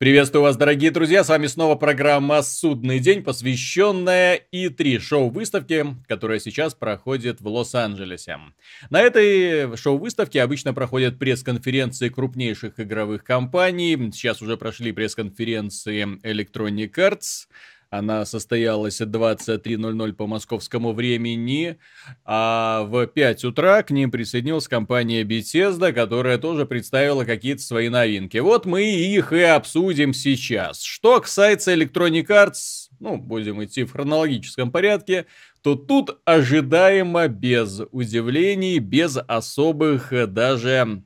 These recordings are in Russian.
Приветствую вас, дорогие друзья, с вами снова программа «Судный день», посвященная И3 шоу-выставке, которая сейчас проходит в Лос-Анджелесе. На этой шоу-выставке обычно проходят пресс-конференции крупнейших игровых компаний, сейчас уже прошли пресс-конференции Electronic Arts, она состоялась 23.00 по московскому времени, а в 5 утра к ним присоединилась компания Bethesda, которая тоже представила какие-то свои новинки. Вот мы их и обсудим сейчас. Что касается Electronic Arts, ну, будем идти в хронологическом порядке, то тут ожидаемо без удивлений, без особых даже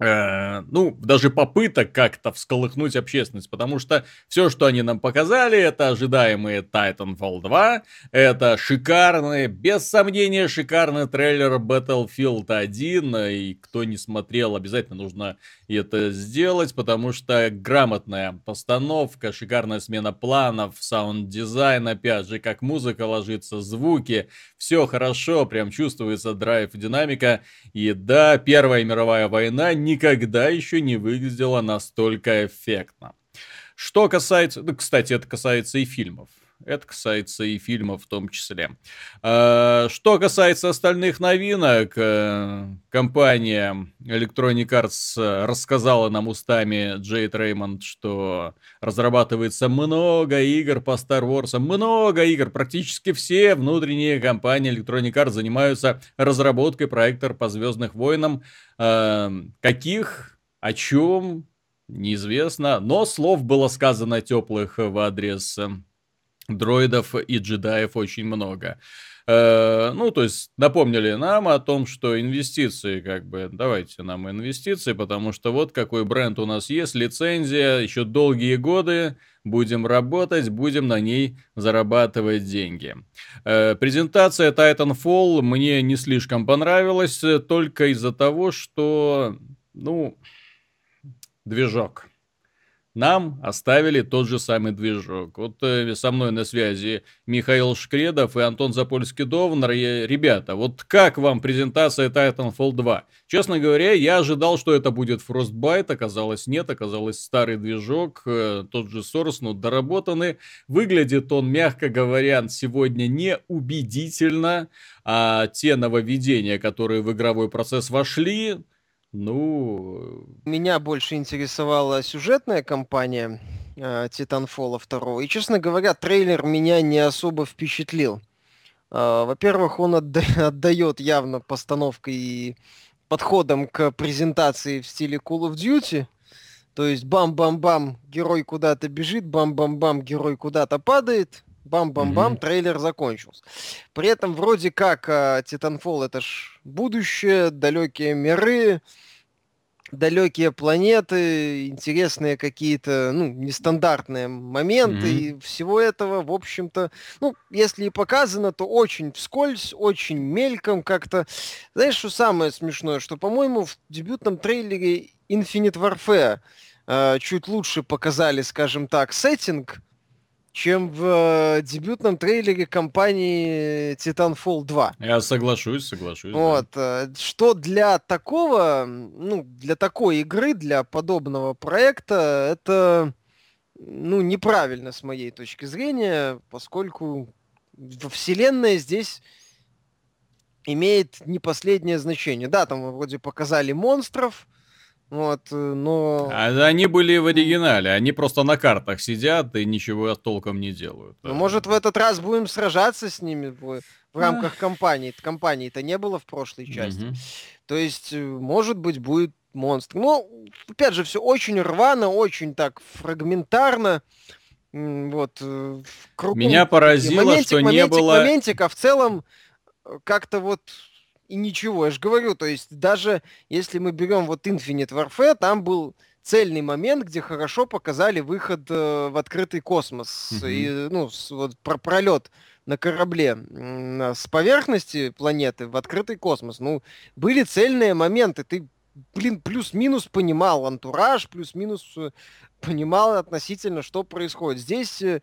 Э, ну, даже попыток как-то всколыхнуть общественность, потому что все, что они нам показали, это ожидаемые Titanfall 2, это шикарный, без сомнения, шикарный трейлер Battlefield 1, и кто не смотрел, обязательно нужно это сделать, потому что грамотная постановка, шикарная смена планов, саунд-дизайн, опять же, как музыка ложится, звуки, все хорошо, прям чувствуется драйв, динамика, и да, Первая мировая война никогда еще не выглядела настолько эффектно. Что касается... Ну, кстати, это касается и фильмов. Это касается и фильмов в том числе. А, что касается остальных новинок, э, компания Electronic Arts рассказала нам устами Джейд Реймонд, что разрабатывается много игр по Star Wars, много игр, практически все внутренние компании Electronic Arts занимаются разработкой проектов по Звездных войнам. А, каких, о чем, неизвестно, но слов было сказано теплых в адрес дроидов и джедаев очень много. Э, ну, то есть напомнили нам о том, что инвестиции, как бы, давайте нам инвестиции, потому что вот какой бренд у нас есть, лицензия, еще долгие годы, будем работать, будем на ней зарабатывать деньги. Э, презентация Titanfall мне не слишком понравилась, только из-за того, что, ну, движок нам оставили тот же самый движок. Вот э, со мной на связи Михаил Шкредов и Антон Запольский-Довнер. Ребята, вот как вам презентация Titanfall 2? Честно говоря, я ожидал, что это будет Frostbite, оказалось нет, оказалось старый движок, э, тот же Source, но доработанный. Выглядит он, мягко говоря, сегодня не убедительно, а те нововведения, которые в игровой процесс вошли, ну... Меня больше интересовала сюжетная кампания э, Titanfall 2. И, честно говоря, трейлер меня не особо впечатлил. Э, во-первых, он отда- отдает явно постановкой и подходом к презентации в стиле Call of Duty. То есть бам-бам-бам, герой куда-то бежит, бам-бам-бам, герой куда-то падает, бам-бам-бам, mm-hmm. трейлер закончился. При этом вроде как Titanfall это ж будущее, далекие миры, далекие планеты, интересные какие-то, ну, нестандартные моменты, mm-hmm. и всего этого, в общем-то, ну, если и показано, то очень вскользь, очень мельком как-то. Знаешь, что самое смешное, что, по-моему, в дебютном трейлере Infinite Warfare э, чуть лучше показали, скажем так, сеттинг, чем в э, дебютном трейлере компании Titanfall 2. Я соглашусь, соглашусь. Вот, да. Э, что для такого, ну, для такой игры, для подобного проекта, это, ну, неправильно с моей точки зрения, поскольку вселенная здесь имеет не последнее значение. Да, там вроде показали монстров, вот, э, но... А они были в оригинале, они просто на картах сидят и ничего толком не делают. Ну, может, в этот раз будем сражаться с ними в, в рамках компании. Компании-то не было в прошлой части. Угу. То есть, э, может быть, будет монстр. Но, опять же, все очень рвано, очень так фрагментарно. Вот. Э, кругом, Меня поразило, моментик, что моментик, не было... Моментик, а в целом как-то вот и ничего. Я же говорю, то есть даже если мы берем вот Infinite Warfare, там был цельный момент, где хорошо показали выход э, в открытый космос. Mm-hmm. И, ну, с, вот, про пролет на корабле э, с поверхности планеты в открытый космос. Ну, были цельные моменты. Ты, блин, плюс-минус понимал антураж, плюс-минус э, понимал относительно, что происходит. Здесь э,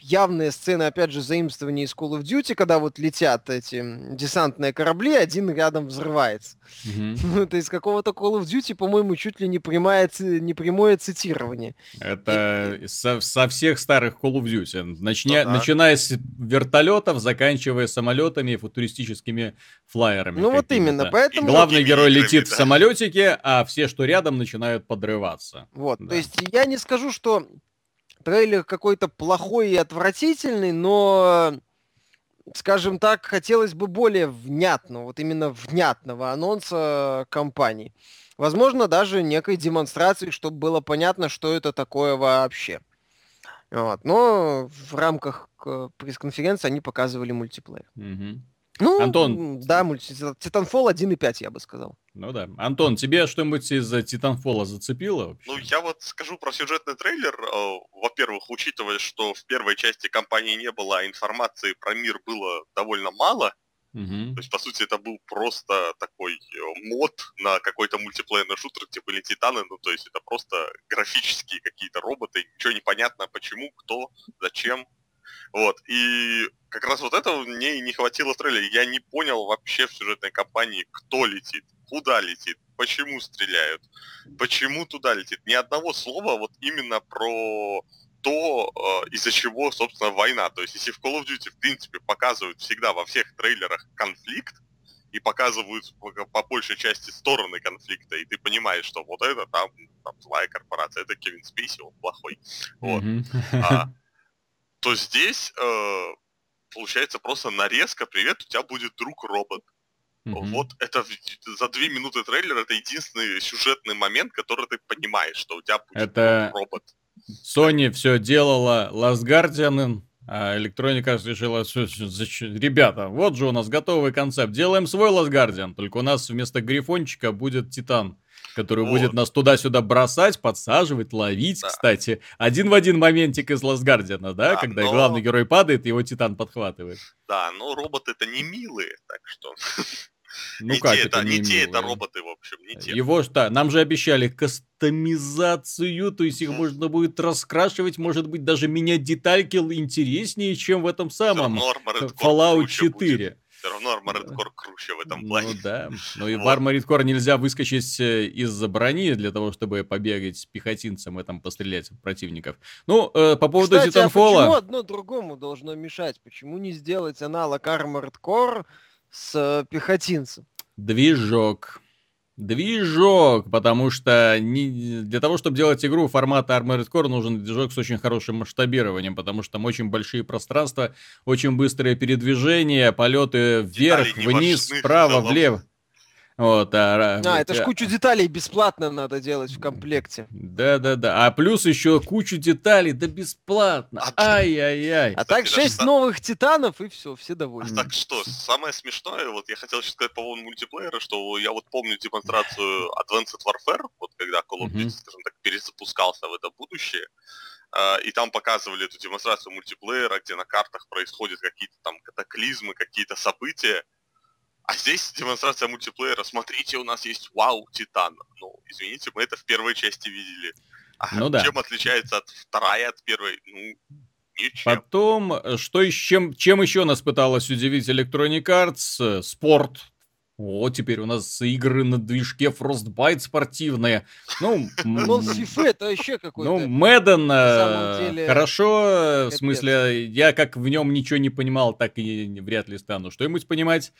явные сцены, опять же, заимствования из Call of Duty, когда вот летят эти десантные корабли, один рядом взрывается. Mm-hmm. Ну, это из какого-то Call of Duty, по-моему, чуть ли не прямое, не прямое цитирование. Это И... со, со всех старых Call of Duty. Начня... Ага. Начиная с вертолетов, заканчивая самолетами и футуристическими флайерами. Ну вот именно, поэтому... Главный герой летит да. в самолетике, а все, что рядом, начинают подрываться. Вот, да. то есть я не скажу, что трейлер какой-то плохой и отвратительный, но, скажем так, хотелось бы более внятного, вот именно внятного анонса компании. Возможно, даже некой демонстрации, чтобы было понятно, что это такое вообще. Вот. Но в рамках э, пресс-конференции они показывали мультиплеер. Угу. Ну, Антон. Да. Titanfall 1.5, я бы сказал. Ну да. Антон, тебе что-нибудь из Titanfall зацепило? Вообще? Ну, я вот скажу про сюжетный трейлер. Э, во-первых, учитывая, что в первой части компании не было, а информации про мир было довольно мало, Угу. То есть, по сути, это был просто такой э, мод на какой-то мультиплеерный шутер, типа были Титаны, ну, то есть это просто графические какие-то роботы, ничего не понятно, почему, кто, зачем, вот, и как раз вот этого мне и не хватило в трейлере. Я не понял вообще в сюжетной кампании, кто летит, куда летит, почему стреляют, почему туда летит. Ни одного слова вот именно про то, э, из-за чего, собственно, война. То есть, если в Call of Duty, в принципе, показывают всегда во всех трейлерах конфликт, и показывают по, по большей части стороны конфликта, и ты понимаешь, что вот это там, там злая корпорация, это Кевин Спейси, он плохой. Вот. Mm-hmm. А, то здесь э, получается просто нарезка, привет, у тебя будет друг-робот. Mm-hmm. Вот это за две минуты трейлера это единственный сюжетный момент, который ты понимаешь, что у тебя будет это... робот. Sony все делала Last Guardian, а Electronic Arts решила, ребята, вот же у нас готовый концепт, делаем свой Last Guardian, только у нас вместо Грифончика будет Титан который вот. будет нас туда-сюда бросать, подсаживать, ловить. Да. Кстати, один в один моментик из Лас Гардиана, да, да когда но... главный герой падает, его Титан подхватывает. Да, но роботы это не милые, так что... Ну не как те, это, не, не те это роботы, в общем, не те. Его что, нам же обещали кастомизацию, то есть их можно будет раскрашивать, может быть, даже менять детальки интереснее, чем в этом самом Fallout 4. Будет все равно Armored Core круче в этом плане. Ну да. Ну и вот. в Armored Core нельзя выскочить э, из-за брони для того, чтобы побегать с пехотинцем и там пострелять противников. Ну, э, по поводу Кстати, Titanfall... а почему одно другому должно мешать? Почему не сделать аналог Armored Core с э, пехотинцем? Движок движок, потому что не, для того, чтобы делать игру формата Armored Core, нужен движок с очень хорошим масштабированием, потому что там очень большие пространства, очень быстрое передвижение, полеты вверх, вниз, вправо, влево. Вот, а, а это ж кучу деталей бесплатно надо делать в комплекте. Да-да-да. А плюс еще кучу деталей, да бесплатно. А Ай-яй-яй. А так 6 новых титанов и все, все довольны. А так что, самое смешное, вот я хотел сейчас сказать по поводу мультиплеера, что я вот помню демонстрацию Advanced Warfare, вот когда Call of Duty, скажем так, перезапускался в это будущее, а, и там показывали эту демонстрацию мультиплеера, где на картах происходят какие-то там катаклизмы, какие-то события, а здесь демонстрация мультиплеера. Смотрите, у нас есть Вау Титан. Ну, извините, мы это в первой части видели. А ну, да. чем отличается от вторая от первой? Ну, ничем. Потом, что еще, чем, чем еще нас пыталась удивить Electronic Arts? Спорт. О, теперь у нас игры на движке Frostbite спортивные. Ну, ну FIFA это вообще какой-то. Ну, Мэдден э, хорошо, в смысле, я как в нем ничего не понимал, так и вряд ли стану что-нибудь понимать.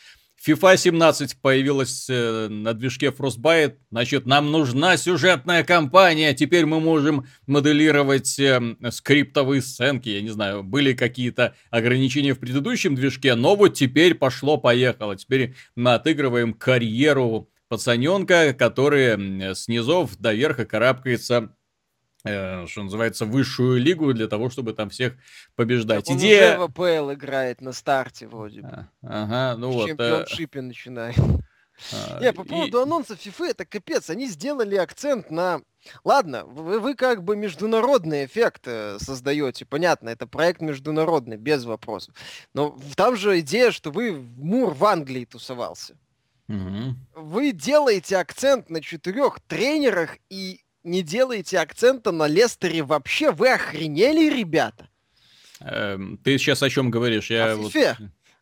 FIFA 17 появилась э, на движке Frostbite. Значит, нам нужна сюжетная кампания. Теперь мы можем моделировать э, скриптовые сценки. Я не знаю, были какие-то ограничения в предыдущем движке, но вот теперь пошло-поехало. Теперь мы отыгрываем карьеру пацаненка, который с низов до верха карабкается э, что называется, высшую лигу для того, чтобы там всех побеждать. Так Идея... Он уже ВПЛ играет на старте вроде бы. А, ага, ну вот. Чемпионшипе э... начинает. А, Не, по поводу и... анонсов FIFA, это капец. Они сделали акцент на... Ладно, вы, вы как бы международный эффект э, создаете. Понятно, это проект международный, без вопросов. Но там же идея, что вы Мур в Англии тусовался. Угу. Вы делаете акцент на четырех тренерах и не делаете акцента на Лестере вообще? Вы охренели, ребята? Эм, ты сейчас о чем говоришь? Я о вот...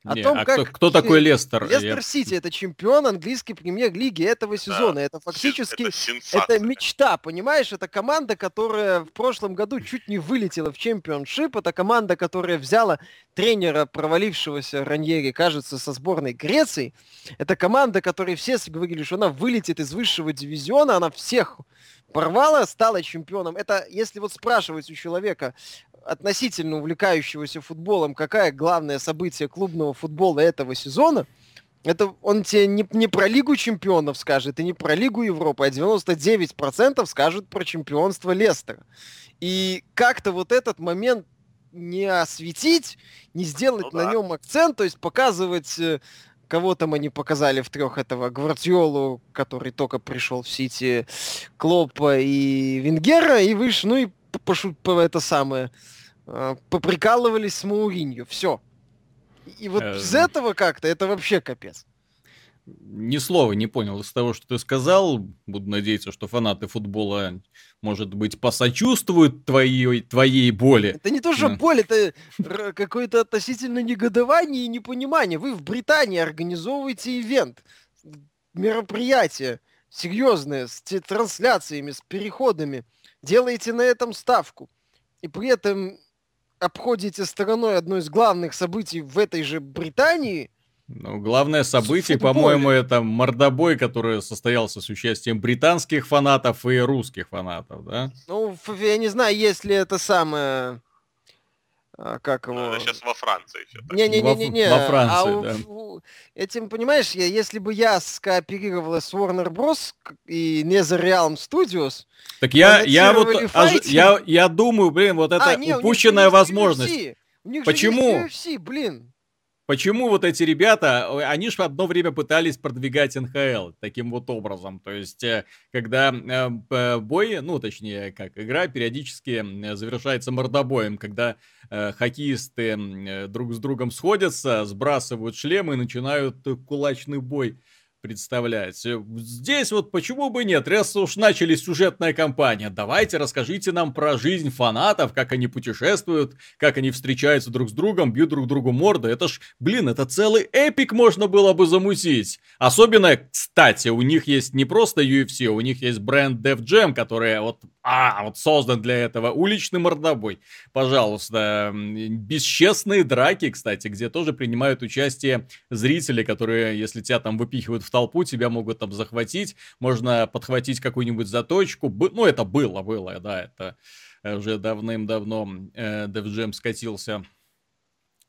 О Не, том, а как кто, кто такой Лестер? Лестер Сити это чемпион английской премьер-лиги этого сезона. Да. Это фактически это, это мечта, понимаешь? Это команда, которая в прошлом году чуть не вылетела в Championship. Это команда, которая взяла тренера, провалившегося Раньери, кажется, со сборной Греции. Это команда, которой все говорили, что она вылетит из высшего дивизиона. Она всех порвала, стала чемпионом. Это, если вот спрашивать у человека, относительно увлекающегося футболом, какое главное событие клубного футбола этого сезона, это он тебе не, не про Лигу чемпионов скажет и не про Лигу Европы, а 99% скажут про чемпионство Лестера. И как-то вот этот момент не осветить, не сделать ну, да. на нем акцент, то есть показывать э, кого там они показали в трех этого Гвардиолу, который только пришел в Сити, Клопа и Венгера, и выше, ну и пошу, по, это самое, э, поприкалывались с Мауринью. Все. И вот из этого как-то это вообще капец. Ни слова не понял из того, что ты сказал. Буду надеяться, что фанаты футбола, может быть, посочувствуют твоей, твоей боли. Это не то, что боль, это какое-то относительно негодование и непонимание. Вы в Британии организовываете ивент, мероприятие серьезное, с трансляциями, с переходами делаете на этом ставку, и при этом обходите стороной одно из главных событий в этой же Британии. Ну, главное событие, по-моему, это мордобой, который состоялся с участием британских фанатов и русских фанатов, да? Ну, я не знаю, есть ли это самое а, как его... Это сейчас во Франции все Не-не-не-не. Во, во Франции, а да. У, этим, понимаешь, я, если бы я скооперировала с Warner Bros. и не за Realm Studios... Так я, я вот... Аж, я, я думаю, блин, вот это а, не, упущенная возможность. У них Почему? UFC, блин. Почему вот эти ребята, они же одно время пытались продвигать НХЛ таким вот образом. То есть, э, когда э, бой, ну, точнее, как игра периодически завершается мордобоем, когда э, хоккеисты друг с другом сходятся, сбрасывают шлемы и начинают кулачный бой представлять. Э, здесь вот почему бы нет, раз уж начали сюжетная кампания, давайте расскажите нам про жизнь фанатов, как они путешествуют, как они встречаются друг с другом, бьют друг другу морды. Это ж, блин, это целый эпик можно было бы замутить. Особенно, кстати, у них есть не просто UFC, у них есть бренд Def Jam, который вот, а, вот создан для этого. Уличный мордобой. Пожалуйста. Бесчестные драки, кстати, где тоже принимают участие зрители, которые, если тебя там выпихивают в толпу, тебя могут там захватить, можно подхватить какую-нибудь заточку. Ну, это было, было, да, это уже давным-давно э, DevJam скатился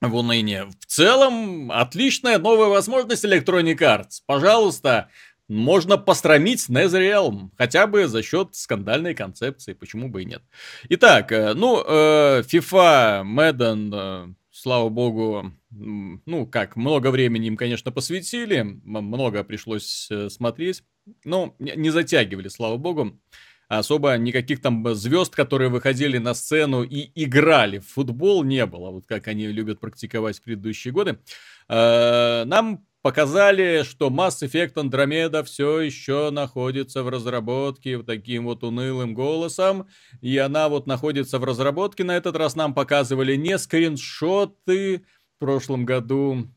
в уныние. В целом, отличная новая возможность Electronic Arts. Пожалуйста, можно постромить Netherrealm, хотя бы за счет скандальной концепции, почему бы и нет. Итак, э, ну, э, FIFA, Madden, э, слава богу, ну, как, много времени им, конечно, посвятили, много пришлось э, смотреть, но не затягивали, слава богу. Особо никаких там звезд, которые выходили на сцену и играли в футбол, не было, вот как они любят практиковать в предыдущие годы. Э, нам показали, что Mass Effect Andromeda все еще находится в разработке вот таким вот унылым голосом. И она вот находится в разработке. На этот раз нам показывали не скриншоты в прошлом году.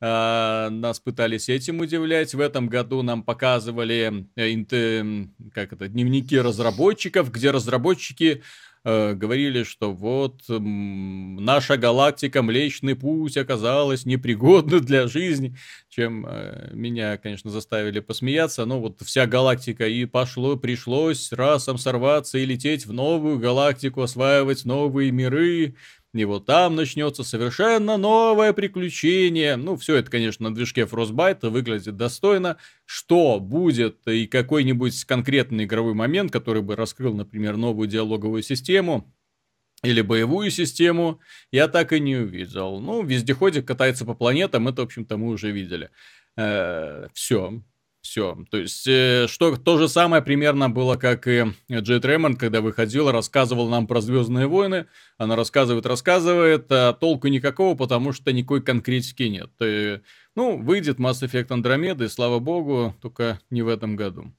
А, нас пытались этим удивлять. В этом году нам показывали э, как это, дневники разработчиков, где разработчики э, говорили, что вот наша галактика Млечный Путь оказалась непригодна для жизни, чем э, меня, конечно, заставили посмеяться. Но вот вся галактика и пошло, пришлось расом сорваться и лететь в новую галактику, осваивать новые миры. И вот там начнется совершенно новое приключение. Ну, все это, конечно, на движке Frostbite выглядит достойно. Что будет и какой-нибудь конкретный игровой момент, который бы раскрыл, например, новую диалоговую систему, или боевую систему, я так и не увидел. Ну, вездеходик катается по планетам, это, в общем-то, мы уже видели. Э, все. Все. То есть, э, что то же самое примерно было, как и Джет Ремонд, когда выходил, рассказывал нам про Звездные войны. Она рассказывает, рассказывает, а толку никакого, потому что никакой конкретики нет. И, ну, выйдет Mass Effect Andromeda, и слава богу, только не в этом году.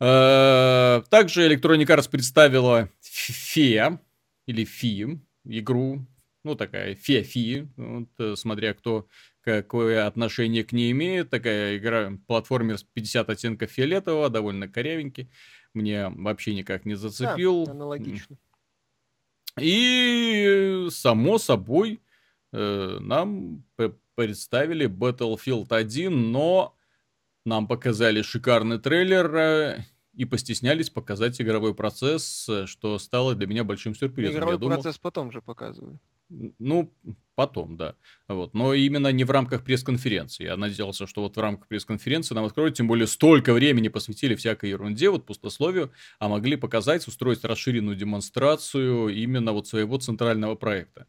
Э, также Electronic Arts представила FIA, или FI, игру ну, такая фе-фи, вот, э, смотря кто какое отношение к ней имеет. Такая игра, платформер с 50 оттенков фиолетового, довольно корявенький. Мне вообще никак не зацепил. Да, аналогично. И, само собой, э, нам представили Battlefield 1, но нам показали шикарный трейлер э, и постеснялись показать игровой процесс, э, что стало для меня большим сюрпризом. Игровой думал, процесс потом же показывают. Ну, потом, да. Вот. Но именно не в рамках пресс-конференции. Я надеялся, что вот в рамках пресс-конференции нам откроют, тем более столько времени посвятили всякой ерунде, вот пустословию, а могли показать, устроить расширенную демонстрацию именно вот своего центрального проекта.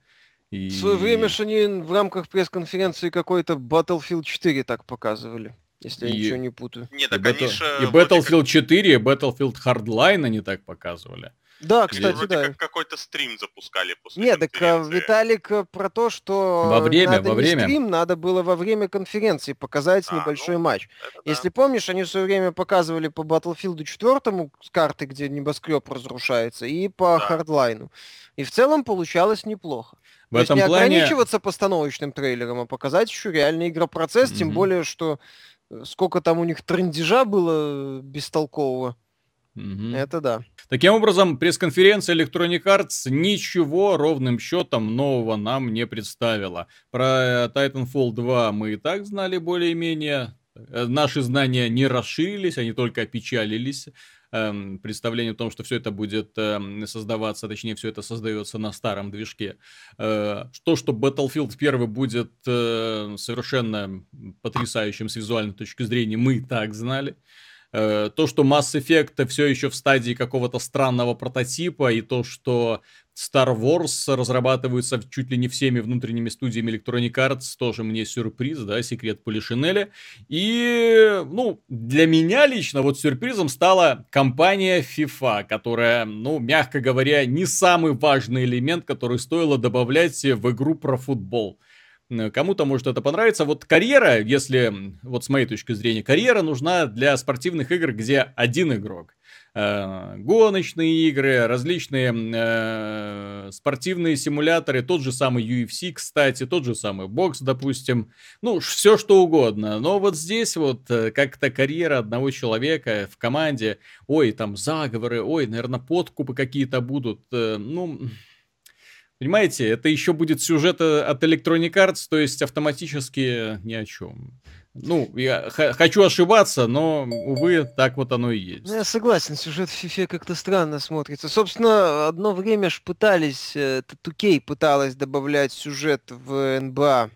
И... В свое время же они в рамках пресс-конференции какой-то Battlefield 4 так показывали. Если я И- ничего не путаю. Не, И, так Battle- они же... и Battlefield 4, и Battlefield Hardline они так показывали. Да, кстати, Вроде да. как какой-то стрим запускали после Нет, так. Виталик э, про то, что Во время, надо во не время. стрим, надо было во время конференции показать А, небольшой ну, матч. Это да. Если помнишь, они в свое время показывали по Battlefield 4 с карты, где небоскреб разрушается, и по Да. Хардлайну. И в целом получалось неплохо. В То есть этом не плане... ограничиваться постановочным трейлером, а показать еще реальный игропроцесс, тем Мгм. более, что э, сколько там у них трендежа было э, бестолкового. Мгм. Это да. Таким образом, пресс-конференция Electronic Arts ничего ровным счетом нового нам не представила. Про Titanfall 2 мы и так знали более-менее. Э, Наши знания не расширились, они только опечалились. Эм, Представление о том, что все это будет эм, создаваться, точнее, все это создается на старом движке. Э, То, что Battlefield 1 будет э, совершенно потрясающим с визуальной точки зрения, мы и так знали. Э, то, что Mass Effect все еще в стадии какого-то странного прототипа, и то, что Star Wars разрабатывается в- чуть ли не всеми внутренними студиями Electronic Arts, тоже мне сюрприз, да, секрет Полишинеля. И, ну, для меня лично вот сюрпризом стала компания FIFA, которая, ну, мягко говоря, не самый важный элемент, который стоило добавлять в игру про футбол. Э, Кому-то может это понравиться. Вот карьера, если, вот с моей точки зрения, карьера нужна для спортивных игр, где один игрок. Э, Гоночные игры, различные э, спортивные симуляторы, тот же самый UFC, кстати, тот же самый бокс, допустим. Ну, все что угодно. Но вот здесь вот э, как-то карьера одного человека в команде, ой, там заговоры, ой, наверное, подкупы какие-то будут. э, Ну, Понимаете, это еще будет сюжет э, от Electronic Arts, то есть автоматически ни о чем. Ну, я хочу ошибаться, но, увы, так вот оно и есть. Ну, я согласен, сюжет в FIFA как-то странно смотрится. Собственно, одно время ж пытались, э, т- 2K пыталась добавлять сюжет в НБА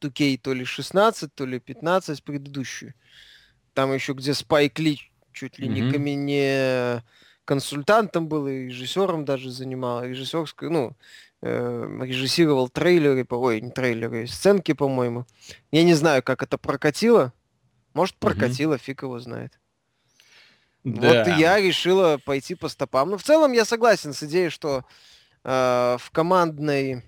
2K то ли 16, то ли 15 предыдущую. Там еще где Спайк Ли чуть ли не, Мгм. Консультантом был, и режиссером даже занимал, режиссерскую, ну, э, режиссировал трейлеры, по- ой, не трейлеры, сценки, по-моему. Я не знаю, как это прокатило. Может, прокатило, фиг его знает. Да. Вот и я решила пойти по стопам. Но в целом я согласен с идеей, что э, в командной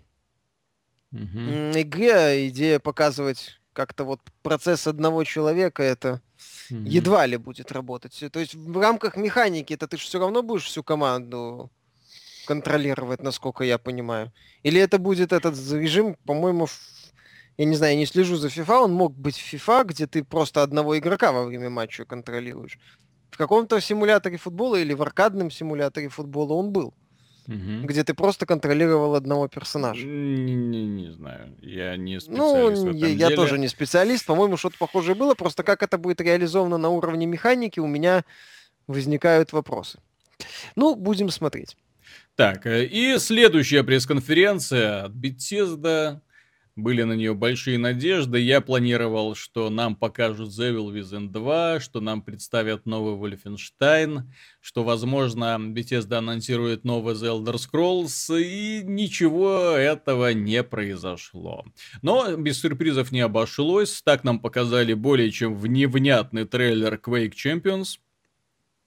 м, игре идея показывать как-то вот процесс одного человека, это Мгм. едва ли будет работать. То есть в рамках механики это ты все равно будешь всю команду контролировать, насколько я понимаю. Или это будет этот режим, по-моему, я не знаю, я не слежу за FIFA, он мог быть в FIFA, где ты просто одного игрока во время матча контролируешь. В каком-то симуляторе футбола или в аркадном симуляторе футбола он был, Мгм. где ты просто контролировал одного персонажа. Не, не- не знаю, я не Ну, специалист в этом я, я деле. тоже не специалист, по-моему, что-то похожее было, просто как это будет реализовано на уровне механики, у меня возникают вопросы. Ну, будем смотреть. Так, э, и следующая пресс-конференция от Bethesda. Были на нее большие надежды. Я планировал, что нам покажут The Evil Within 2, что нам представят новый Wolfenstein, что, возможно, Bethesda анонсирует новый The Elder Scrolls, и ничего этого не произошло. Но без сюрпризов не обошлось. Так нам показали более чем вневнятный трейлер Quake Champions.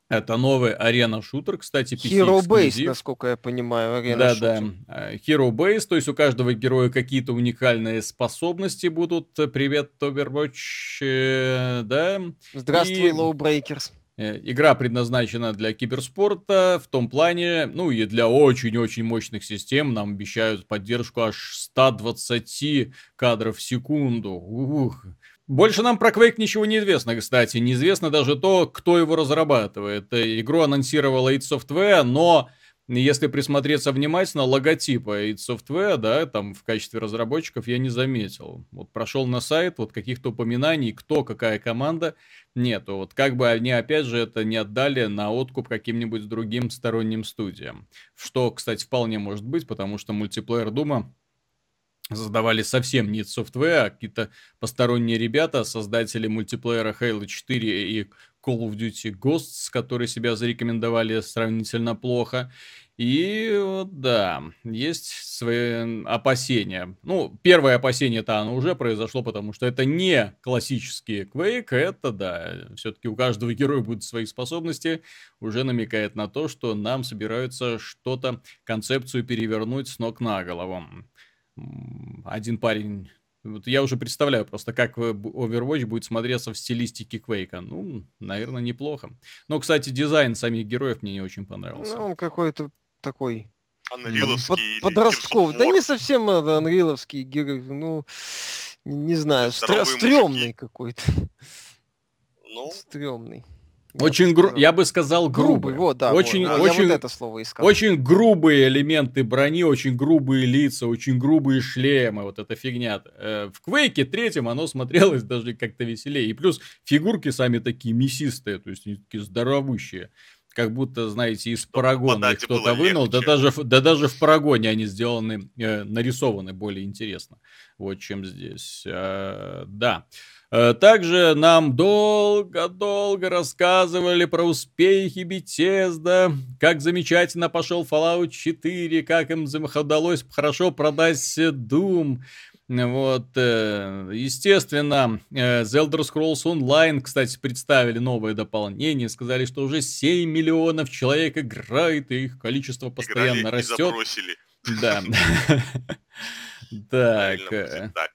Это новый арена-шутер, кстати, PC Hero Base, насколько я понимаю, арена Да, шутер. да. Э, Hero Base, то есть у каждого героя какие-то уникальные способности будут. Привет, Overwatch, э, да. Здравствуй, И- Low Breakers. Э, игра предназначена для киберспорта в том плане, ну и для очень-очень мощных систем. Нам обещают поддержку аж 120 кадров в секунду. Ух. Больше нам про Quake ничего не известно, кстати. Неизвестно даже то, кто его разрабатывает. Игру анонсировала id Software, но если присмотреться внимательно, логотипа id Software, да, там в качестве разработчиков я не заметил. Вот прошел на сайт, вот каких-то упоминаний, кто, какая команда, нету. Вот как бы они, опять же, это не отдали на откуп каким-нибудь другим сторонним студиям. Что, кстати, вполне может быть, потому что мультиплеер Дума создавали совсем не Software, а какие-то посторонние ребята, создатели мультиплеера Halo 4 и Call of Duty Ghosts, которые себя зарекомендовали сравнительно плохо. И да, есть свои опасения. Ну, первое опасение-то оно уже произошло, потому что это не классический Quake, это, да, все-таки у каждого героя будут свои способности, уже намекает на то, что нам собираются что-то, концепцию перевернуть с ног на голову. Один парень вот я уже представляю просто, как Overwatch будет смотреться в стилистике Квейка. Ну, наверное, неплохо. Но, кстати, дизайн самих героев мне не очень понравился. Ну, он какой-то такой... Анриловский под, подростковый. Да не совсем анриловский герой. Ну, не знаю, стр- стрёмный какой-то. Ну, стрёмный. Очень гру... я бы сказал грубый. грубый вот, да, очень, вот. очень, я вот это слово искал. Очень грубые элементы брони, очень грубые лица, очень грубые шлемы, вот эта фигня. Э, в Квейке третьем оно смотрелось даже как-то веселее. И плюс фигурки сами такие мясистые, то есть они такие здоровущие. Как будто, знаете, из парагона кто-то вынул, да даже, да даже в парагоне они сделаны, э, нарисованы более интересно, вот чем здесь. Э, да. Также нам долго-долго рассказывали про успехи Bethesda, как замечательно пошел Fallout 4, как им удалось хорошо продать Doom. Вот, э, естественно, э, The Elder Scrolls Online, кстати, представили новое дополнение, сказали, что уже 7 миллионов человек играет, и их количество постоянно Играли растет. Да. Так.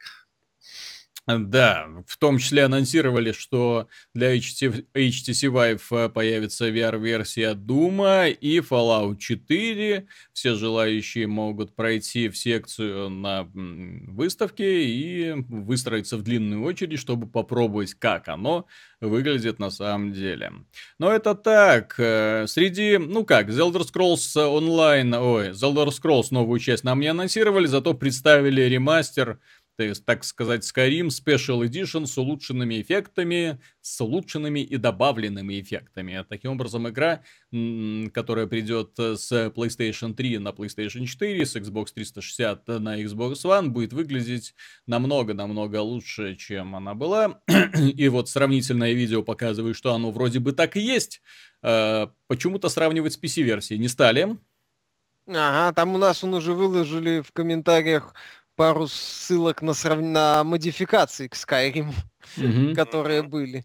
Да, в том числе анонсировали, что для HTC, HTC Vive появится VR-версия Doom и Fallout 4. Все желающие могут пройти в секцию на выставке и выстроиться в длинную очередь, чтобы попробовать, как оно выглядит на самом деле. Но это так. Э, среди, ну как, The Elder Scrolls Online, ой, The Elder Scrolls новую часть нам не анонсировали, зато представили ремастер то есть, так сказать, Skyrim Special Edition с улучшенными эффектами, с улучшенными и добавленными эффектами. Таким образом, игра, которая придет с PlayStation 3 на PlayStation 4, с Xbox 360 на Xbox One, будет выглядеть намного-намного лучше, чем она была. и вот сравнительное видео показывает, что оно вроде бы так и есть. А, почему-то сравнивать с PC-версией не стали. Ага, там у нас он уже выложили в комментариях пару ссылок на, срав... на модификации к Skyrim, mm-hmm. которые были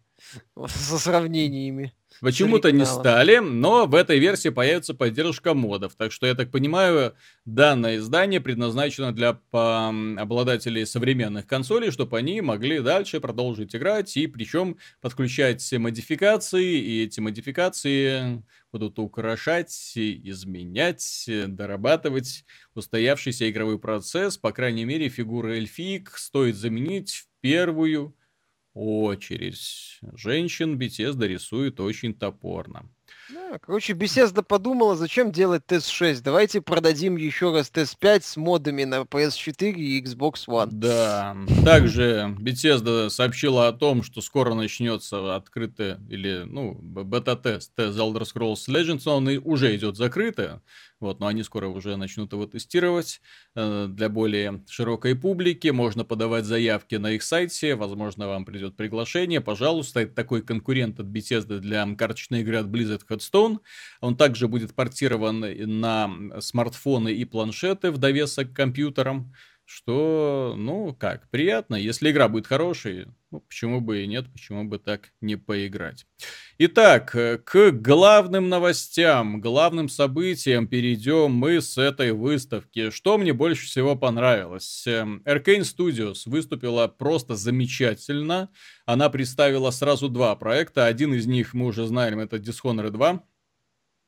со сравнениями. Почему-то не стали, но в этой версии появится поддержка модов. Так что, я так понимаю, данное издание предназначено для обладателей современных консолей, чтобы они могли дальше продолжить играть и причем подключать модификации, и эти модификации будут украшать, изменять, дорабатывать устоявшийся игровой процесс. По крайней мере, фигуры эльфик стоит заменить в первую очередь. Женщин Bethesda рисует очень топорно. Да, короче, Bethesda подумала, зачем делать TES-6. Давайте продадим еще раз TES-5 с модами на PS4 и Xbox One. Да. Также Bethesda сообщила о том, что скоро начнется открытый или, ну, бета-тест The Elder Scrolls Legends, но он и уже идет закрытый. Вот, но они скоро уже начнут его тестировать э, для более широкой публики. Можно подавать заявки на их сайте. Возможно, вам придет приглашение. Пожалуйста, это такой конкурент от Bethesda для карточной игры от Blizzard Headstone. Он также будет портирован на смартфоны и планшеты в довесок к компьютерам. что, ну, как, приятно. Если игра будет хорошей, ну, почему бы и нет, почему бы так не поиграть. Итак, к главным новостям, главным событиям перейдем мы с этой выставки. Что мне больше всего понравилось? Эм, Arcane Studios выступила просто замечательно. Она представила сразу два проекта. Один из них мы уже знаем, это Dishonored 2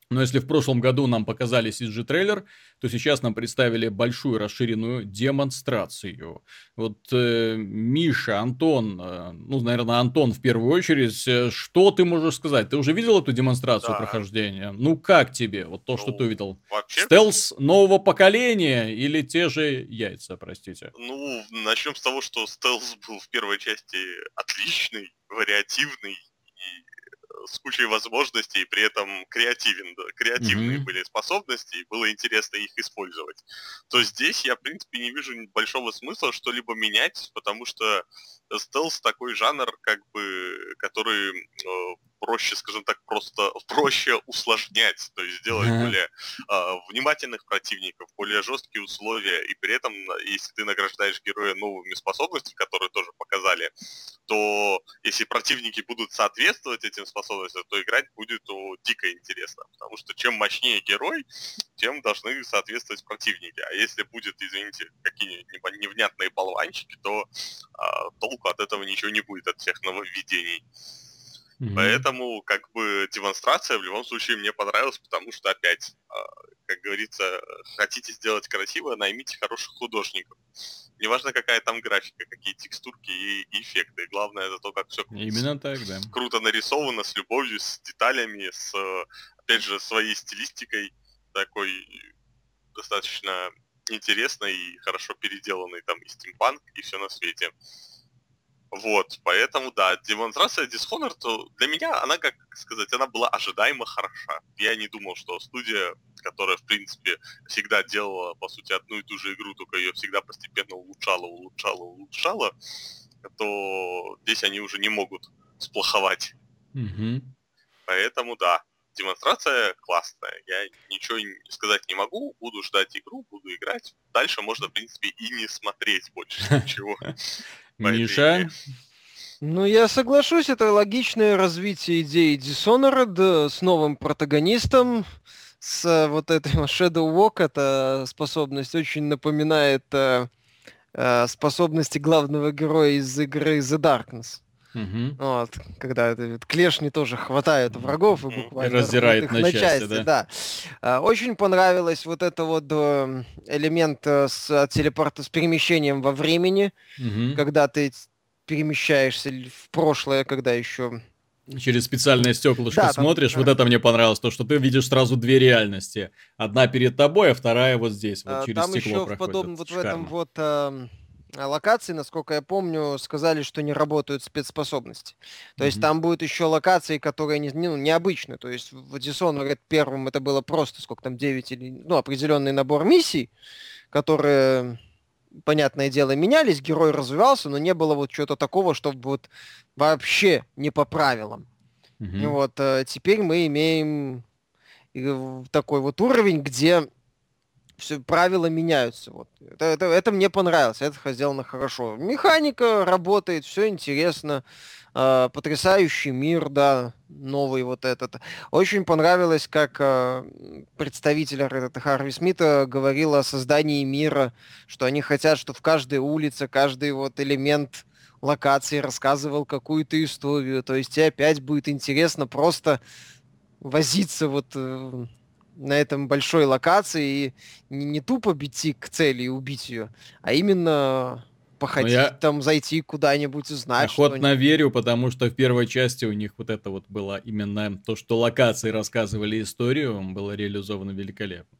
но если в прошлом году нам показали CG-трейлер, то сейчас нам представили большую расширенную демонстрацию. Вот э, Миша, Антон, э, ну, наверное, Антон в первую очередь, э, что ты можешь сказать? Ты уже видел эту демонстрацию да. прохождения? Ну, как тебе? Вот то, ну, что ты увидел. Вообще... Стелс нового поколения или те же яйца, простите? Ну, начнем с того, что стелс был в первой части отличный, вариативный с кучей возможностей, при этом креативен, да, креативные mm-hmm. были способности, и было интересно их использовать, то здесь я, в принципе, не вижу большого смысла что-либо менять, потому что стелс такой жанр, как бы, который э, проще, скажем так, просто проще усложнять, то есть сделать mm-hmm. более э, внимательных противников, более жесткие условия, и при этом, если ты награждаешь героя новыми способностями, которые тоже показали, то если противники будут соответствовать этим способностям, то играть будет о, дико интересно, потому что чем мощнее герой, тем должны соответствовать противники, а если будет, извините, какие-нибудь невнятные болванчики, то э, толку от этого ничего не будет, от всех нововведений. Mm-hmm. Поэтому, как бы, демонстрация в любом случае мне понравилась, потому что, опять, а, как говорится, хотите сделать красиво, наймите хороших художников. Неважно, какая там графика, какие текстурки и, эффекты. Главное это то, как все Именно так, да. круто нарисовано, с любовью, с деталями, с, опять же, своей стилистикой такой достаточно интересной и хорошо переделанный там и стимпанк, и все на свете. Вот, поэтому, да, демонстрация Dishonored, то для меня она, как сказать, она была ожидаемо хороша. Я не думал, что студия, которая, в принципе, всегда делала, по сути, одну и ту же игру, только ее всегда постепенно улучшала, улучшала, улучшала, то здесь они уже не могут сплоховать. Mm-hmm. Поэтому, да, демонстрация классная. Я ничего сказать не могу, буду ждать игру, буду играть. Дальше можно, в принципе, и не смотреть больше ничего. Миша? Ну, я соглашусь, это логичное развитие идеи Dishonored с новым протагонистом, с э, вот этой Shadow Walk, эта способность очень напоминает э, э, способности главного героя из игры The Darkness. Угу. Вот, когда это, клешни тоже хватают врагов и буквально и раздирает на, на части, части да. да. А, очень понравилось вот это вот э, элемент э, с телепорта с перемещением во времени, угу. когда ты перемещаешься в прошлое, когда еще через специальное стеклышко да, смотришь, там, вот это мне понравилось, то, что ты видишь сразу две реальности. Одна перед тобой, а вторая вот здесь, вот а, через там стекло еще проходит. в подобном, вот в этом вот э, а локации, насколько я помню, сказали, что не работают спецспособности. То mm-hmm. есть там будут еще локации, которые не, ну, необычны. То есть в Dishonored первым это было просто, сколько там, 9 или... Ну, определенный набор миссий, которые, понятное дело, менялись, герой развивался, но не было вот чего-то такого, чтобы вот вообще не по правилам. Mm-hmm. Вот э, теперь мы имеем э, такой вот уровень, где все правила меняются. Вот. Это, это, это мне понравилось, это сделано хорошо. Механика работает, все интересно. Э, потрясающий мир, да, новый вот этот. Очень понравилось, как э, представитель этот, Харви Смита говорил о создании мира, что они хотят, что в каждой улице, каждый вот элемент локации рассказывал какую-то историю. То есть тебе опять будет интересно просто возиться вот э, на этом большой локации и не, не тупо бить к цели и убить ее, а именно походить я там, зайти куда-нибудь, узнать. Охотно верю, потому что в первой части у них вот это вот было именно то, что локации рассказывали историю, было реализовано великолепно.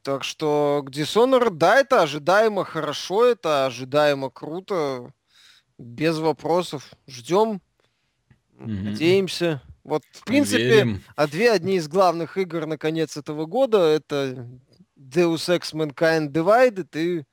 Так что Dishonored, да, это ожидаемо хорошо, это ожидаемо круто, без вопросов. Ждем, mm-hmm. надеемся. Вот, в принципе, Верим. а две одни из главных игр на конец этого года это Deus Ex Mankind Divided и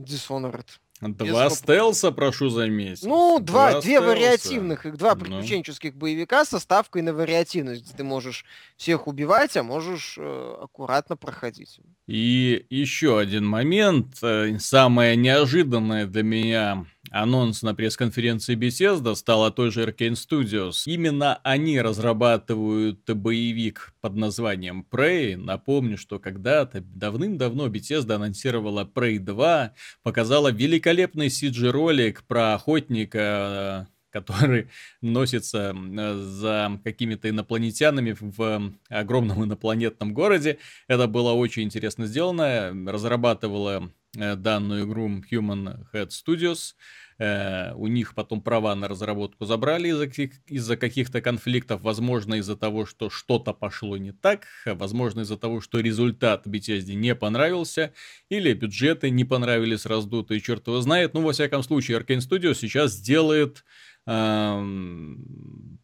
Dishonored. Два Без стелса, прошу заметить. Ну, два, два две стелса. вариативных, два ну. приключенческих ну. боевика со ставкой на вариативность, ты можешь всех убивать, а можешь э, аккуратно проходить. И еще один момент, э, самое неожиданное для меня анонс на пресс-конференции Bethesda стала той же Arkane Studios. Именно они разрабатывают боевик под названием Prey. Напомню, что когда-то давным-давно Bethesda анонсировала Prey 2, показала великолепный CG-ролик про охотника который носится за какими-то инопланетянами в огромном инопланетном городе. Это было очень интересно сделано. Разрабатывала данную игру Human Head Studios. Э, у них потом права на разработку забрали из-за, из-за каких-то конфликтов, возможно, из-за того, что что-то пошло не так, возможно, из-за того, что результат Bethesda не понравился, или бюджеты не понравились раздутые, черт его знает. Ну, во всяком случае, Arkane Studios сейчас делает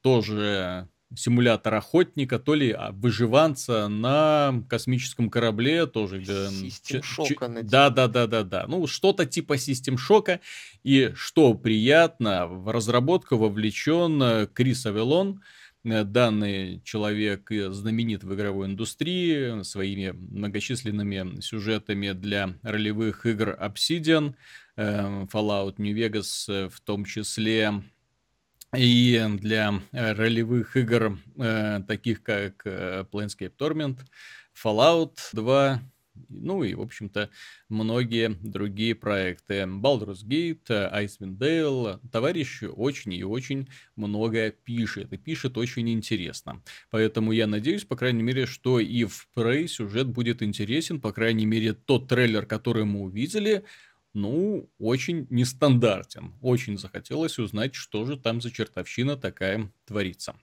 тоже симулятор охотника, то ли а, выживанца на космическом корабле тоже. Систем шока. Да, да, да, да, да. Ну, что-то типа систем шока. И что приятно, в разработку вовлечен э, Крис Авелон, э, Данный человек знаменит в игровой индустрии своими многочисленными сюжетами для ролевых игр Obsidian, э, Fallout New Vegas в том числе, и для э, ролевых игр, э, таких как э, Planescape Torment, Fallout 2, ну и, в общем-то, многие другие проекты. Baldur's Gate, Icewind Dale. Товарищ очень и очень много пишет. И пишет очень интересно. Поэтому я надеюсь, по крайней мере, что и в Prey сюжет будет интересен. По крайней мере, тот трейлер, который мы увидели, ну, очень нестандартен. Очень захотелось узнать, что же там за чертовщина такая творится.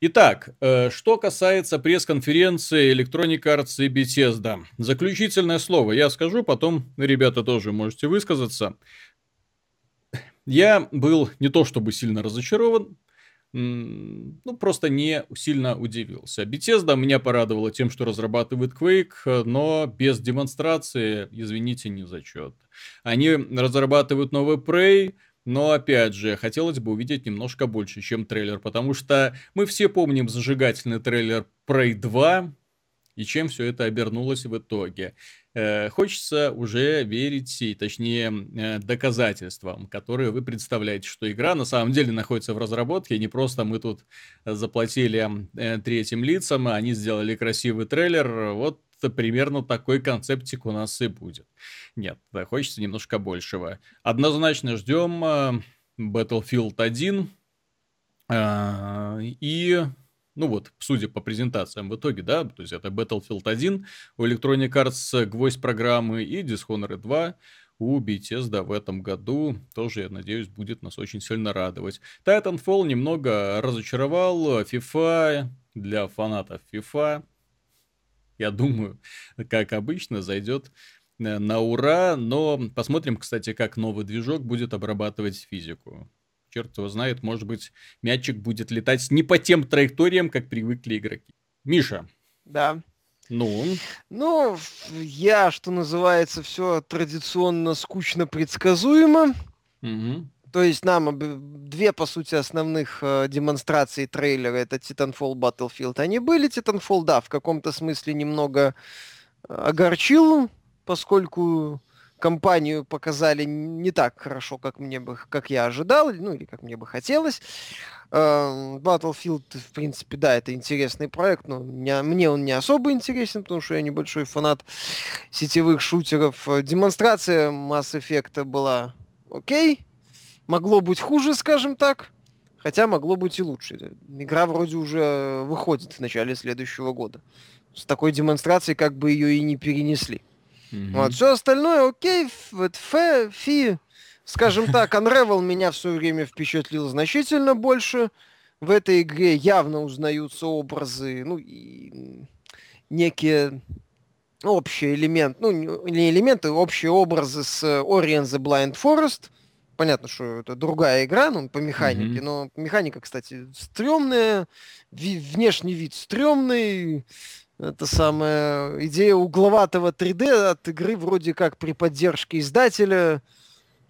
Итак, э, что касается пресс-конференции Electronic Arts и Bethesda. Заключительное слово я скажу, потом ребята тоже можете высказаться. Я был не то чтобы сильно разочарован, ну, просто не сильно удивился. Bethesda меня порадовала тем, что разрабатывает Quake, но без демонстрации, извините, не зачет. Они разрабатывают новый Prey, но опять же, хотелось бы увидеть немножко больше, чем трейлер, потому что мы все помним зажигательный трейлер Prey 2, и чем все это обернулось в итоге. Э, хочется уже верить, и точнее э, доказательствам, которые вы представляете, что игра на самом деле находится в разработке, не просто мы тут заплатили э, третьим лицам, а они сделали красивый трейлер, вот примерно такой концептик у нас и будет. Нет, хочется немножко большего. Однозначно ждем Battlefield 1, и ну вот, судя по презентациям в итоге, да, то есть это Battlefield 1 у Electronic Arts гвоздь программы и Dishonored 2 у Bethesda в этом году тоже, я надеюсь, будет нас очень сильно радовать. Titanfall немного разочаровал. FIFA для фанатов FIFA, я думаю, как обычно, зайдет э, на ура. Но посмотрим, кстати, как новый движок будет обрабатывать физику черт его знает, может быть, мячик будет летать не по тем траекториям, как привыкли игроки. Миша. Да. Ну? Ну, я, что называется, все традиционно скучно предсказуемо. Угу. То есть нам две, по сути, основных э, демонстрации трейлера, это Titanfall Battlefield, они были. Titanfall, да, в каком-то смысле немного э, огорчил, поскольку компанию показали не так хорошо, как мне бы, как я ожидал, ну или как мне бы хотелось. Эм, Battlefield, в принципе, да, это интересный проект, но не, мне он не особо интересен, потому что я небольшой фанат сетевых шутеров. Демонстрация Mass Effect была окей, могло быть хуже, скажем так, хотя могло быть и лучше. Игра вроде уже выходит в начале следующего года. С такой демонстрацией как бы ее и не перенесли. Mm-hmm. Вот, все остальное окей, вот фе, фи, скажем так, Unravel меня все время впечатлил значительно больше. В этой игре явно узнаются образы, ну и некие общие элементы, ну не элементы, общие образы с Ori the Blind Forest. Понятно, что это другая игра, ну, по механике, mm-hmm. но механика, кстати, стрёмная, ви- внешний вид стрёмный, это самая идея угловатого 3D от игры вроде как при поддержке издателя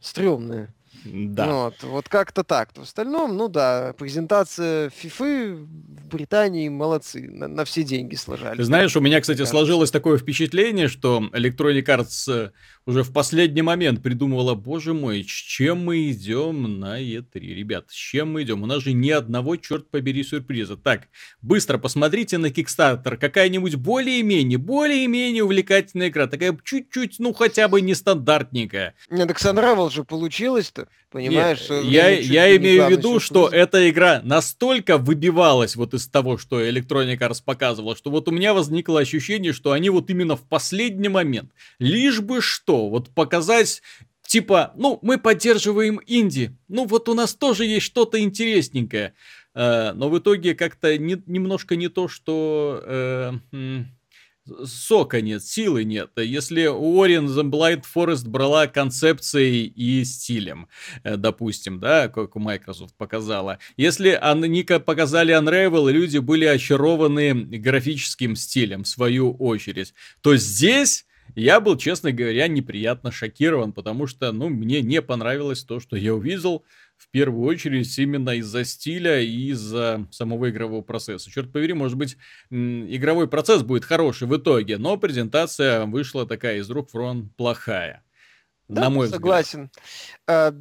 стрёмная. Да. Вот, вот как-то так. В остальном, ну да, презентация FIFA в Британии молодцы, на, на все деньги сложали. Ты знаешь, у меня, кстати, сложилось такое впечатление, что Electronic Arts э, уже в последний момент придумывала, боже мой, с чем мы идем на E3, ребят, с чем мы идем? У нас же ни одного, черт побери, сюрприза. Так, быстро посмотрите на Kickstarter, какая-нибудь более-менее, более-менее увлекательная игра, такая чуть-чуть, ну, хотя бы нестандартненькая. Нет, так с Unravel же получилось-то, понимаешь? Нет, я, я имею в виду, что эта игра настолько выбивалась вот из того, что Electronic Arts показывала, что вот у меня возникло ощущение, что они вот именно в последний момент, лишь бы что, вот показать типа, ну, мы поддерживаем инди, ну, вот у нас тоже есть что-то интересненькое. Э, но в итоге как-то не, немножко не то, что... Э, сока нет, силы нет. Если Уоррен The Blind Forest брала концепцией и стилем, э, допустим, да, как Microsoft показала. Если они показали Unravel, люди были очарованы графическим стилем, в свою очередь, то здесь я был, честно говоря, неприятно шокирован, потому что, ну, мне не понравилось то, что я увидел в первую очередь именно из-за стиля и из-за самого игрового процесса. Черт побери, может быть, игровой процесс будет хороший в итоге, но презентация вышла такая из рук в плохая. Да, на мой согласен. взгляд. А,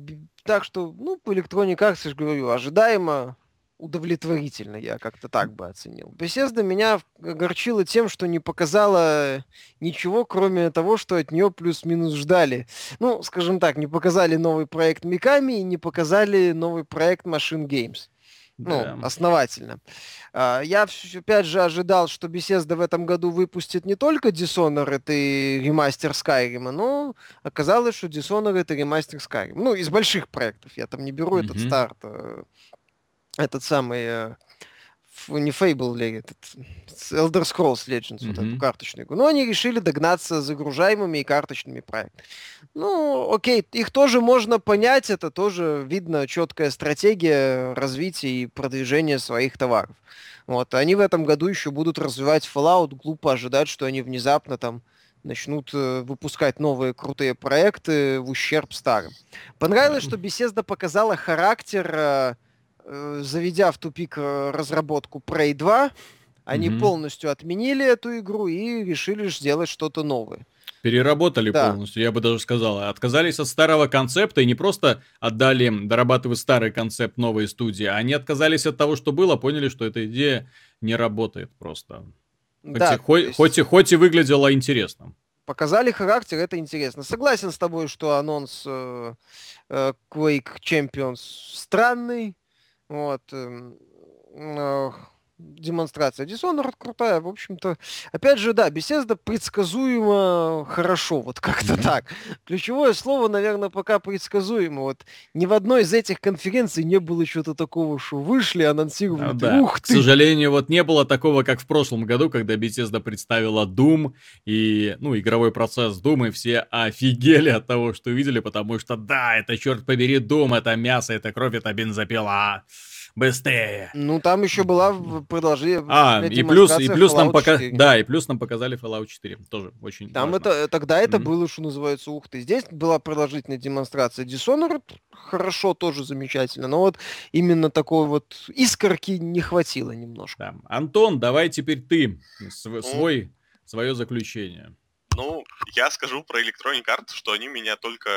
так что, ну, по Electronic Arts, я же говорю, ожидаемо, удовлетворительно, я как-то так бы оценил. Bethesda меня огорчила тем, что не показала ничего, кроме того, что от нее плюс-минус ждали. Ну, скажем так, не показали новый проект Миками и не показали новый проект Machine Games. Да. Ну, основательно. А, я, опять же, ожидал, что Bethesda в этом году выпустит не только Dishonored и ремастер Skyrim, но оказалось, что Dishonored это ремастер Skyrim. Ну, из больших проектов. Я там не беру mm-hmm. этот старт э, этот самый э, не Fable ли, этот Elder Scrolls Legends, mm-hmm. вот эту карточную игру. Но они решили догнаться загружаемыми и карточными проектами. Ну, окей, их тоже можно понять, это тоже видно четкая стратегия развития и продвижения своих товаров. Вот, они в этом году еще будут развивать Fallout, глупо ожидать, что они внезапно там начнут э, выпускать новые крутые проекты в ущерб старым. Понравилось, что Bethesda показала характер Э, заведя в тупик э, разработку Prey 2, они mm-hmm. полностью отменили эту игру и решили сделать что-то новое. Переработали да. полностью, я бы даже сказал. Отказались от старого концепта и не просто отдали дорабатывать старый концепт новой студии, они отказались от того, что было, поняли, что эта идея не работает просто. Хоть, да, и, хоть, есть... хоть, и, хоть и выглядело интересно. Показали характер, это интересно. Согласен с тобой, что анонс э, э, Quake Champions странный, вот. Демонстрация. Dishonored крутая, в общем-то. Опять же, да, беседа предсказуемо хорошо, вот как-то так. Ключевое слово, наверное, пока предсказуемо. Вот ни в одной из этих конференций не было чего-то такого, что вышли, анонсировали. А, да. Ух ты! К сожалению, вот не было такого, как в прошлом году, когда Bethesda представила Doom и, ну, игровой процесс Doom, и все офигели от того, что увидели, потому что, да, это, черт побери, Doom, это мясо, это кровь, это бензопила быстрее. Ну, там еще была продолжение. А, и плюс, и плюс нам пока... Да, и плюс нам показали Fallout 4. Тоже очень Там важно. это, тогда это mm-hmm. было, что называется, ух ты. Здесь была продолжительная демонстрация. Dishonored хорошо, тоже замечательно. Но вот именно такой вот искорки не хватило немножко. Да. Антон, давай теперь ты свой, свой свое заключение. Ну, я скажу про Electronic Arts, что они меня только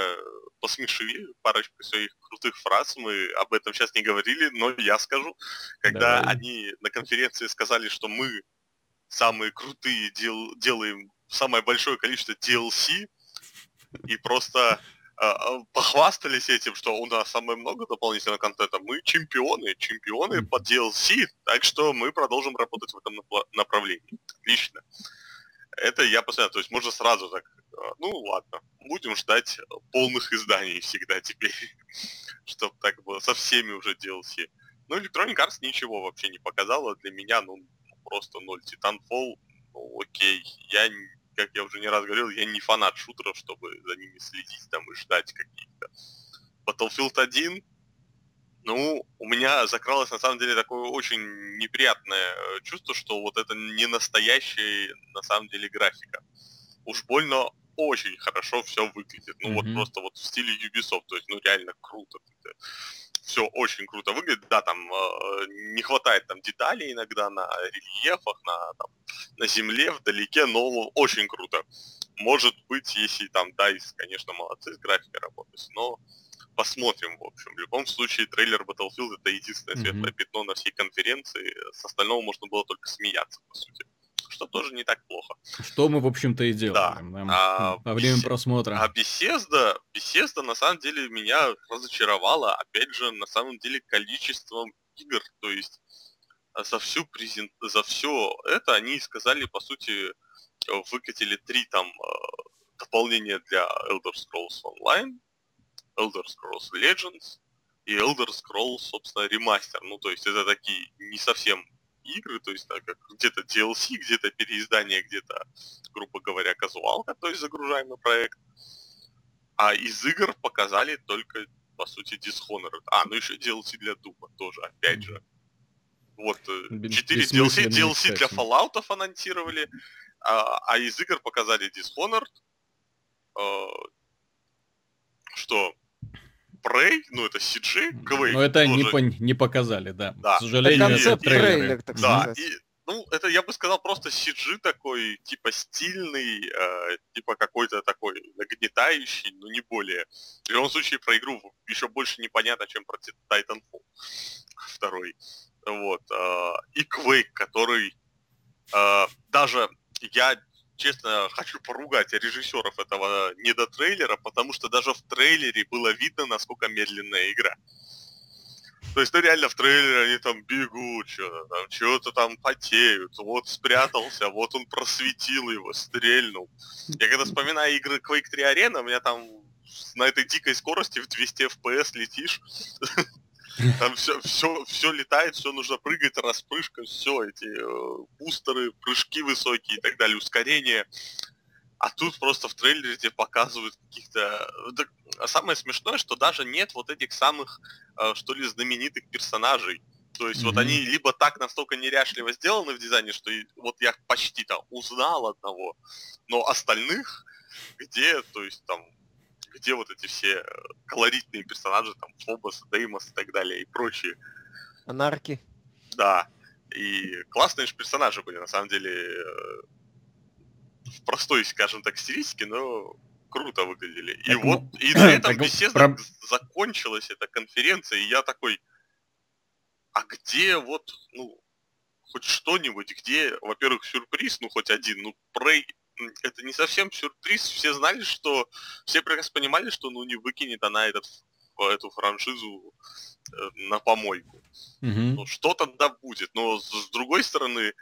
посмешили парочкой своих крутых фраз. Мы об этом сейчас не говорили, но я скажу. Когда Давай. они на конференции сказали, что мы самые крутые дел, делаем самое большое количество DLC, и просто э, похвастались этим, что у нас самое много дополнительного контента. Мы чемпионы, чемпионы по DLC, так что мы продолжим работать в этом направлении. Отлично. Это я постоянно, то есть можно сразу так, а, ну ладно, будем ждать полных изданий всегда теперь, чтобы так было, со всеми уже DLC. Ну, Electronic Arts ничего вообще не показала для меня, ну, просто ноль. Titanfall, ну, окей, я, как я уже не раз говорил, я не фанат шутеров, чтобы за ними следить там и ждать каких-то. Battlefield 1, ну, у меня закралось на самом деле такое очень неприятное э, чувство, что вот это не настоящая на самом деле графика. Уж больно очень хорошо все выглядит. Ну, mm-hmm. вот просто вот в стиле Ubisoft, то есть, ну, реально круто. Все очень круто выглядит. Да, там э, не хватает там деталей иногда на рельефах, на, там, на земле, вдалеке, но очень круто. Может быть, если там DICE, конечно, молодцы с графикой работать, но посмотрим, в общем. В любом случае, трейлер Battlefield это единственное mm-hmm. светлое пятно на всей конференции. С остального можно было только смеяться, по сути что тоже не так плохо. Что мы, в общем-то, и делаем. Да. А, во время Бесе... просмотра. А Бесезда, Бесезда на самом деле меня разочаровала, опять же, на самом деле количеством игр. То есть а, за всю презент... за все это они сказали, по сути, выкатили три там а, дополнения для Elder Scrolls Online, Elder Scrolls Legends и Elder Scrolls, собственно, ремастер. Ну, то есть это такие не совсем игры, то есть так как где-то DLC, где-то переиздание, где-то, грубо говоря, казуалка, то есть загружаемый проект. А из игр показали только, по сути, Dishonored. А, ну еще DLC для Дума тоже, опять же. Вот, 4 DLC, DLC для Fallout анонсировали, а, а из игр показали Dishonored, а, что Prey, ну это CG, Quake. Но это тоже... не, по- не показали, да. да. К сожалению, это, это трейлер. трейлер так да, и, ну это я бы сказал просто CG такой, типа стильный, э, типа какой-то такой нагнетающий, но не более. В любом случае про игру еще больше непонятно, чем про Titanfall второй. Вот. Э, и Quake, который э, даже я честно, хочу поругать режиссеров этого недотрейлера, потому что даже в трейлере было видно, насколько медленная игра. То есть, ну реально в трейлере они там бегут, что-то там, что-то там потеют, вот спрятался, вот он просветил его, стрельнул. Я когда вспоминаю игры Quake 3 Arena, у меня там на этой дикой скорости в 200 FPS летишь, Там все, все, все летает, все нужно прыгать, распрыжка, все, эти э, бустеры, прыжки высокие и так далее, ускорение. А тут просто в трейлере тебе показывают каких-то... А самое смешное, что даже нет вот этих самых, э, что ли, знаменитых персонажей. То есть mm-hmm. вот они либо так настолько неряшливо сделаны в дизайне, что вот я почти там узнал одного, но остальных, где, то есть там где вот эти все э, колоритные персонажи, там, Фобос, Деймос и так далее, и прочие. Анарки. Да. И классные же персонажи были, на самом деле, э, в простой, скажем так, стилистике, но круто выглядели. И так, вот, и на этом беседа про... закончилась эта конференция, и я такой, а где вот, ну, хоть что-нибудь, где, во-первых, сюрприз, ну, хоть один, ну, Prey это не совсем сюрприз. Все знали, что... Все прекрасно понимали, что ну не выкинет она этот, эту франшизу э, на помойку. Mm-hmm. Ну, что тогда будет? Но с, другой стороны,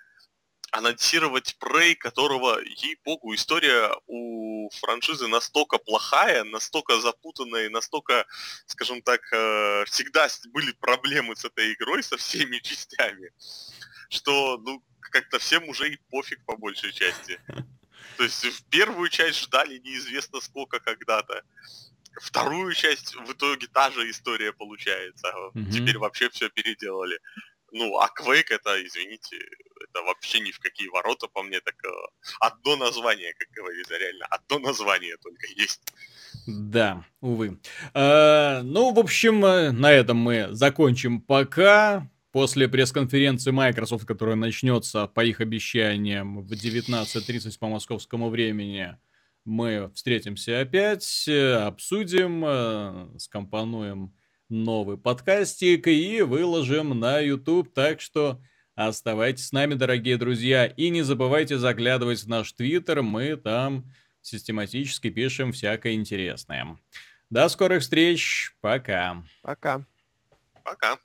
анонсировать Prey, которого, ей-богу, история у франшизы настолько плохая, настолько запутанная, настолько, скажем так, э, всегда были проблемы с этой игрой, со всеми частями, что, ну, как-то всем уже и пофиг по большей части. То есть в первую часть ждали неизвестно сколько когда-то. Вторую часть в итоге та же история получается. Mm-hmm. Теперь вообще все переделали. Ну, а Quake это, извините, это вообще ни в какие ворота по мне, так э, одно название, как говорится, реально, одно название только есть. Да, увы. Э, ну, в общем, э, на этом мы закончим пока после пресс-конференции Microsoft, которая начнется по их обещаниям в 19.30 по московскому времени, мы встретимся опять, обсудим, э, скомпонуем новый подкастик и выложим на YouTube. Так что оставайтесь с нами, дорогие друзья, и не забывайте заглядывать в наш Твиттер, мы там систематически пишем всякое интересное. До скорых встреч, пока. Пока. Пока.